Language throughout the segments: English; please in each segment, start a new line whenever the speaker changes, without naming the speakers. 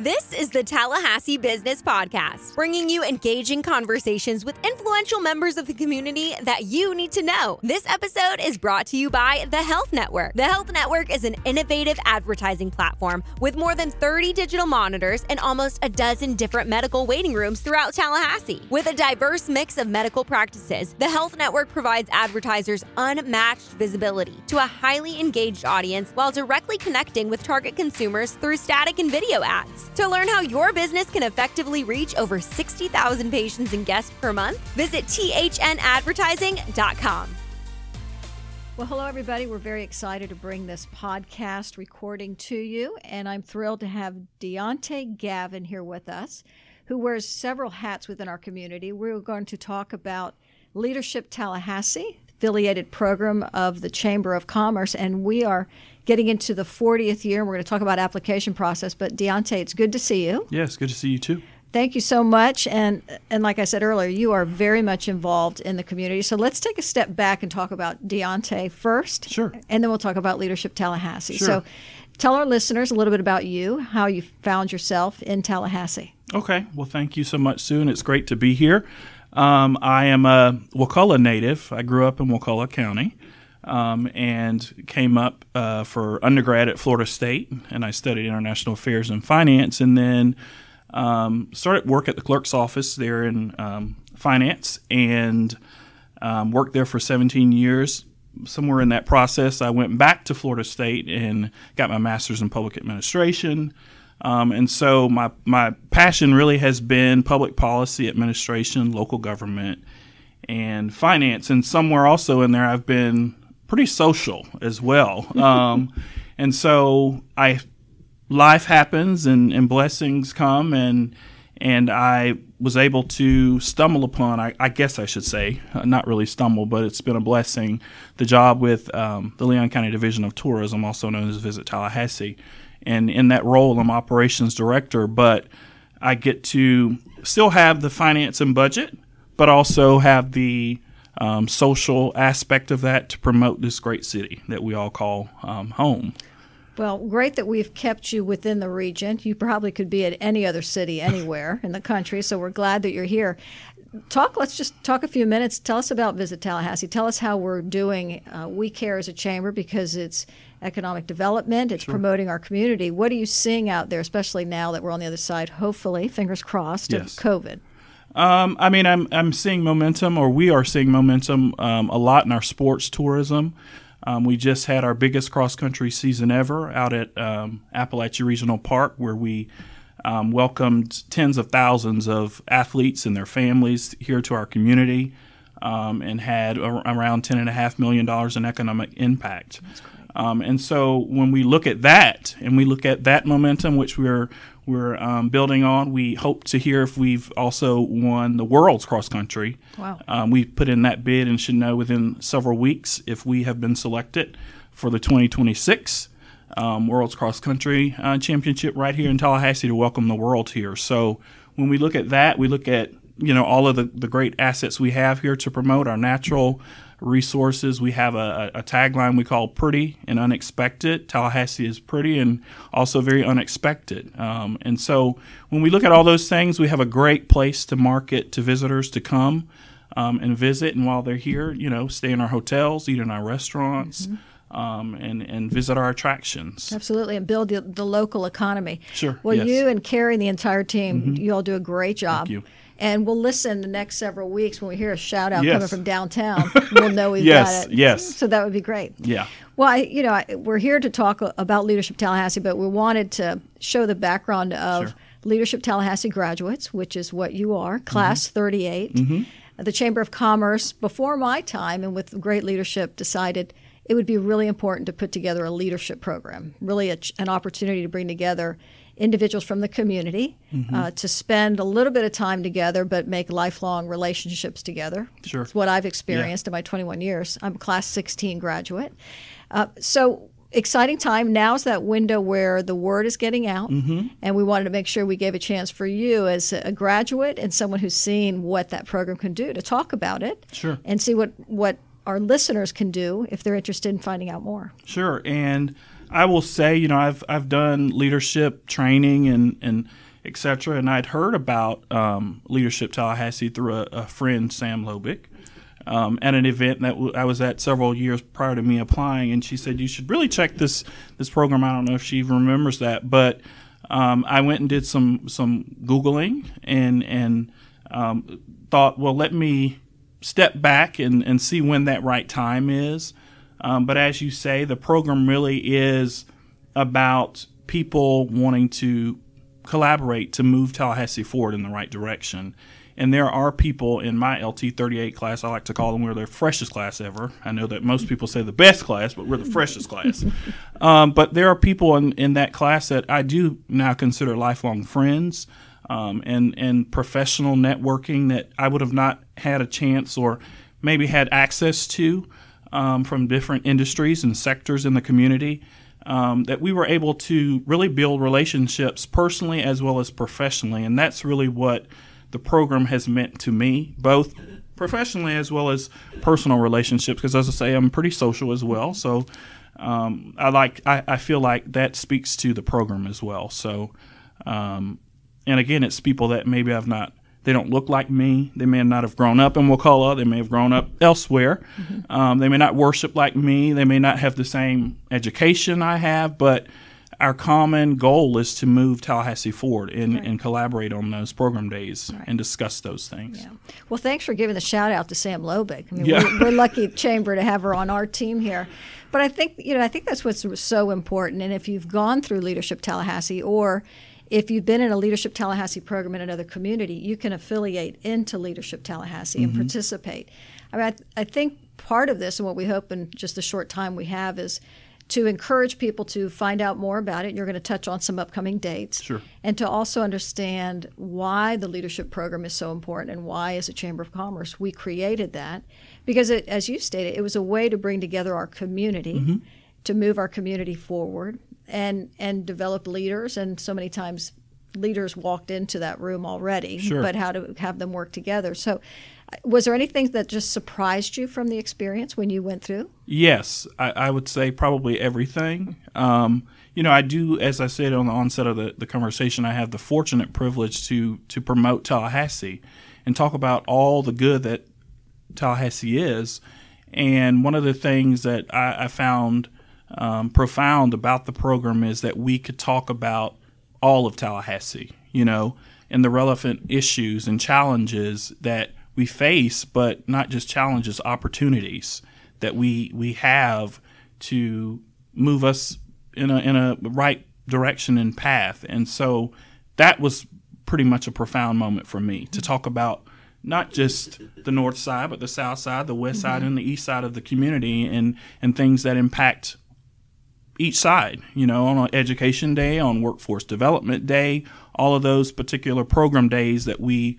This is the Tallahassee Business Podcast, bringing you engaging conversations with influential members of the community that you need to know. This episode is brought to you by The Health Network. The Health Network is an innovative advertising platform with more than 30 digital monitors and almost a dozen different medical waiting rooms throughout Tallahassee. With a diverse mix of medical practices, The Health Network provides advertisers unmatched visibility to a highly engaged audience while directly connecting with target consumers through static and video ads. To learn how your business can effectively reach over 60,000 patients and guests per month, visit thnadvertising.com.
Well, hello, everybody. We're very excited to bring this podcast recording to you, and I'm thrilled to have Deontay Gavin here with us, who wears several hats within our community. We're going to talk about Leadership Tallahassee, affiliated program of the Chamber of Commerce, and we are getting into the 40th year. We're going to talk about application process, but Deontay, it's good to see you.
Yes, good to see you too.
Thank you so much. And and like I said earlier, you are very much involved in the community. So let's take a step back and talk about Deontay first.
Sure.
And then we'll talk about Leadership Tallahassee.
Sure.
So tell our listeners a little bit about you, how you found yourself in Tallahassee.
Okay. Well, thank you so much, Sue, and it's great to be here. Um, I am a Wakulla native. I grew up in Wakulla County. Um, and came up uh, for undergrad at Florida State, and I studied international affairs and finance, and then um, started work at the clerk's office there in um, finance, and um, worked there for 17 years. Somewhere in that process, I went back to Florida State and got my master's in public administration. Um, and so my my passion really has been public policy, administration, local government, and finance. And somewhere also in there, I've been pretty social as well. Um, and so I life happens and, and blessings come and and I was able to stumble upon, I, I guess I should say, uh, not really stumble, but it's been a blessing, the job with um, the Leon County Division of Tourism, also known as Visit Tallahassee. And in that role, I'm operations director, but I get to still have the finance and budget, but also have the um, social aspect of that to promote this great city that we all call um, home.
Well, great that we've kept you within the region. You probably could be at any other city anywhere in the country, so we're glad that you're here. Talk. Let's just talk a few minutes. Tell us about Visit Tallahassee. Tell us how we're doing. Uh, we care as a chamber because it's economic development. It's sure. promoting our community. What are you seeing out there, especially now that we're on the other side? Hopefully, fingers crossed,
yes.
of COVID.
Um, I mean, I'm I'm seeing momentum, or we are seeing momentum um, a lot in our sports tourism. Um, we just had our biggest cross country season ever out at um, Apalachee Regional Park, where we um, welcomed tens of thousands of athletes and their families here to our community, um, and had a- around ten and a half million dollars in economic impact. Um, and so when we look at that, and we look at that momentum, which we're we're um, building on. We hope to hear if we've also won the world's cross country.
Wow.
Um, we put in that bid and should know within several weeks if we have been selected for the 2026 um, World's Cross Country uh, Championship right here in Tallahassee to welcome the world here. So when we look at that, we look at you know all of the, the great assets we have here to promote our natural resources. We have a, a, tagline we call "Pretty and Unexpected." Tallahassee is pretty and also very unexpected. Um, and so, when we look at all those things, we have a great place to market to visitors to come um, and visit. And while they're here, you know, stay in our hotels, eat in our restaurants. Mm-hmm. Um, and and visit our attractions.
Absolutely, and build the, the local economy.
Sure.
Well,
yes.
you and Kerri and the entire team,
Mhm.
you all do a great job.
Thank you.
And we'll listen the next several weeks when we hear a shout out
Yes.
coming from downtown. We'll know we've
Yes,
got it.
yes.
So that would be great.
Yeah.
Well, I, you know, I, we're here to talk about Leadership Tallahassee, but we wanted to show the background of
Sure.
Leadership Tallahassee graduates, which is what you are,
Mm-hmm.
class 38. The Chamber of Commerce, before my time and with great leadership, decided it would be really important to put together a leadership program, really a, an opportunity to bring together individuals from the community
Mm-hmm.
uh, to spend a little bit of time together, but make lifelong relationships together.
Sure.
It's what I've experienced in my 21 years. I'm a class 16 graduate. Uh, so exciting time. Now's that window where the word is getting out,
Mm-hmm.
and we wanted to make sure we gave a chance for you as a graduate and someone who's seen what that program can do to talk about it
Sure.
and see what what our listeners can do if they're interested in finding out more.
Sure. And I will say, you know, I've I've done leadership training and and etc. And I'd heard about um, leadership Tallahassee through a, a friend, Sam Lobick, um, at an event that w- I was at several years prior to me applying, and she said you should really check this this program. I don't know if she remembers that, but um, I went and did some some googling and and um, thought, well, let me step back and, and see when that right time is. Um, but as you say, the program really is about people wanting to collaborate to move Tallahassee forward in the right direction. And there are people in my LT 38 class, I like to call them, we're the freshest class ever. I know that most people say the best class, but we're the freshest class. Um, but there are people in, in that class that I do now consider lifelong friends um, and, and professional networking that I would have not had a chance or maybe had access to um, from different industries and sectors in the community um, that we were able to really build relationships personally as well as professionally. And that's really what the program has meant to me, both professionally as well as personal relationships. Because as I say, I'm pretty social as well. So um, I like, I, I, feel like that speaks to the program as well. So, um, and again, it's people that maybe I've not they don't look like me. They may not have grown up in Wakulla. They may have grown up elsewhere. Mm-hmm. Um, they may not worship like me. They may not have the same education I have, but our common goal is to move Tallahassee forward and, right. and collaborate on those program days right. and discuss those things.
Yeah. Well, thanks for giving the shout out to Sam Lobick. I mean, yeah. we're, we're lucky chamber to have her on our team here. But I think you know I think that's what's so important. And if you've gone through Leadership Tallahassee or if you've been in a Leadership Tallahassee program in another community, you can affiliate into Leadership Tallahassee mm-hmm. and participate. I mean, I, I think part of this and what we hope in just the short time we have is to encourage people to find out more about it. You're going to touch on some upcoming dates.
Sure.
And to also understand why the leadership program is so important and why, as a Chamber of Commerce, we created that. Because, it, as you stated, it was a way to bring together our community, mm-hmm. to move our community forward, and and develop leaders. And so many times, leaders walked into that room already,
sure.
but how to have them work together. So, uh, was there anything that just surprised you from the experience when you went through?
Yes, I, I would say probably everything. Um, you know, I do, as I said on the onset of the, the conversation, I have the fortunate privilege to to promote Tallahassee and talk about all the good that Tallahassee is. And one of the things that I, I found um, profound about the program is that we could talk about all of Tallahassee, you know, and the relevant issues and challenges that we face, but not just challenges, opportunities that we we have to move us in a in a right direction and path. And so that was pretty much a profound moment for me to talk about not just the north side, but the south side, the west side, mm-hmm. and the east side of the community, and and things that impact each side, you know, on education day, on workforce development day, all of those particular program days that we,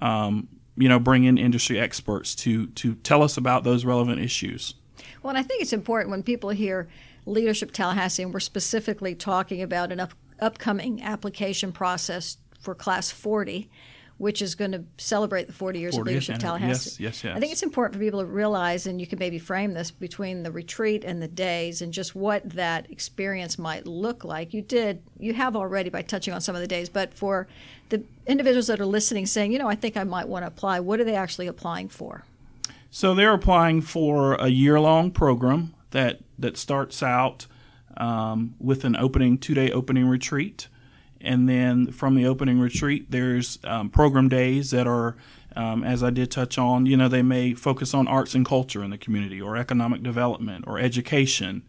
um, you know, bring in industry experts to to tell us about those relevant issues.
Well, and I think it's important when people hear Leadership Tallahassee, and we're specifically talking about an up, upcoming application process for Class 40 which is going to celebrate the 40 years 40th of leadership Tallahassee.
Yes, yes, yes.
I think it's important for people to realize, and you can maybe frame this between the retreat and the days, and just what that experience might look like. You did, you have already by touching on some of the days, but for the individuals that are listening, saying, you know, I think I might want to apply. What are they actually applying for?
So they're applying for a year-long program that that starts out um, with an opening two-day opening retreat and then from the opening retreat, there's um, program days that are, um, as I did touch on, you know, they may focus on arts and culture in the community, or economic development, or education,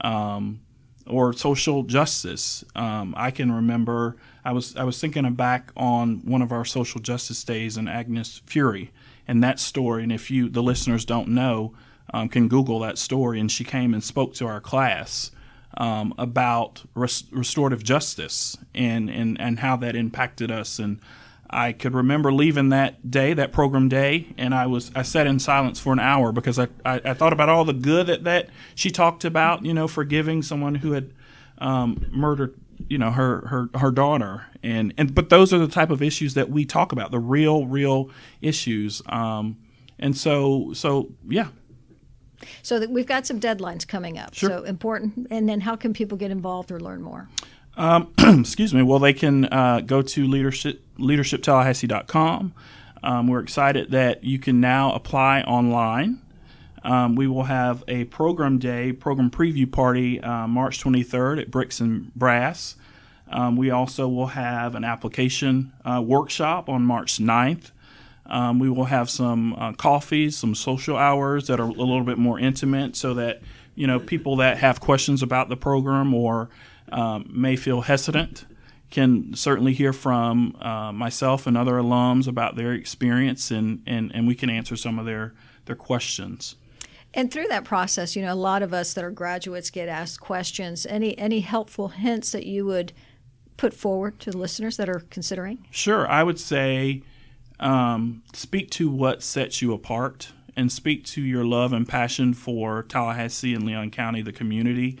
um, or social justice. Um, I can remember I was I was thinking back on one of our social justice days in Agnes Furey and that story. And if you the listeners don't know, um, can Google that story. And she came and spoke to our class um, about res- restorative justice and, and, and how that impacted us. And I could remember leaving that day, that program day, and I was I sat in silence for an hour because I, I, I thought about all the good that, that she talked about, you know, forgiving someone who had um, murdered, you know, her, her her daughter, and and but those are the type of issues that we talk about, the real real issues. Um, and so so yeah,
So that we've got some deadlines coming up.
Sure.
So important. And then how can people get involved or learn more?
excuse me. Well, they can uh, go to leadership leadershiptallahassee.com. Um, we're excited that you can now apply online. Um, we will have a program day, program preview party, uh, March 23rd at Bricks and Brass. Um, we also will have an application uh, workshop on March 9th. Um, we will have some uh, coffees, some social hours that are a little bit more intimate, so that you know people that have questions about the program or um, may feel hesitant can certainly hear from uh, myself and other alums about their experience, and, and, and we can answer some of their their questions.
And through that process, you know, a lot of us that are graduates get asked questions. Any any helpful hints that you would put forward to the listeners that are considering?
Sure, I would say um, speak to what sets you apart and speak to your love and passion for Tallahassee and Leon County, the community.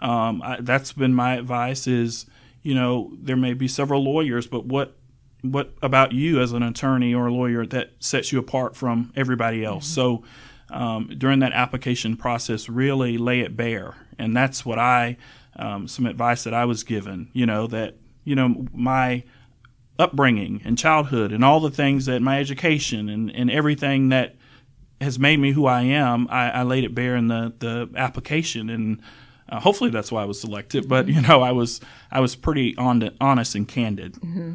Um, I, that's been my advice. Is you know there may be several lawyers, but what what about you as an attorney or a lawyer that sets you apart from everybody else? Mm-hmm. So um, during that application process, really lay it bare, and that's what I um, some advice that I was given. You know that you know my upbringing and childhood and all the things that my education and, and everything that has made me who I am, I, I laid it bare in the, the application and uh, hopefully that's why I was selected. But you know, I was I was pretty on honest and candid.
Mm-hmm.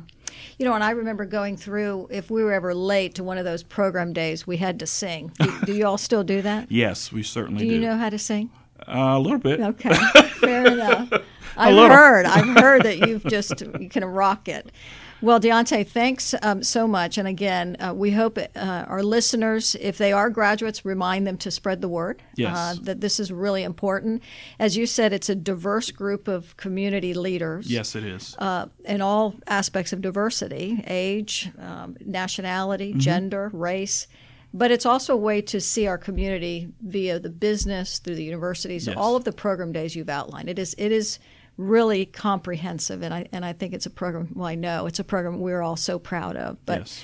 You know, and I remember going through. If we were ever late to one of those program days, we had to sing. Do, do you all still do that?
yes, we certainly
do.
Do
you know how to sing?
Uh, a little bit.
Okay, fair enough. I've heard. I've heard that you've just you can rock it. Well, Deontay, thanks um, so much. And again, uh, we hope uh, our listeners, if they are graduates, remind them to spread the word.
Yes.
Uh, that this is really important. As you said, it's a diverse group of community leaders.
Yes, it is.
Uh, in all aspects of diversity age, um, nationality, mm-hmm. gender, race. But it's also a way to see our community via the business, through the universities, yes. all of the program days you've outlined. It is, it is really comprehensive, and I and I think it's a program. Well, I know it's a program we're all so proud of, but.
Yes.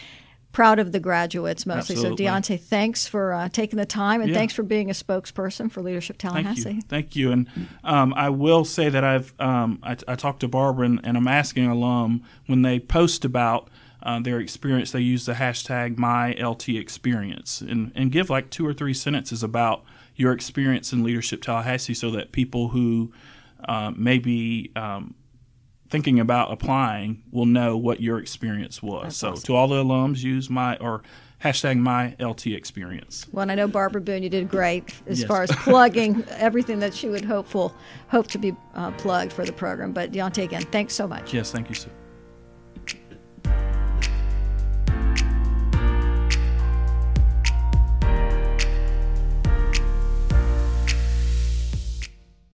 Proud of the graduates mostly.
Absolutely.
So, Deontay, thanks for uh, taking the time and yeah. thanks for being a spokesperson for Leadership Tallahassee.
Thank you. Thank you. And um, I will say that I've um, I, I, talked to Barbara and, and, I'm asking alum when they post about uh, their experience, they use the hashtag MyLTExperience and, and give like two or three sentences about your experience in Leadership Tallahassee so that people who uh, maybe um, thinking about applying will know what your experience was.
That's
so
awesome.
to all the alums, use my or hashtag my LT experience.
Well, I know Barbara Boone, you did great as
yes.
far as plugging everything that she would hopeful hope to be uh, plugged for the program. But Deontay, again, thanks so much.
Yes, thank you, sir.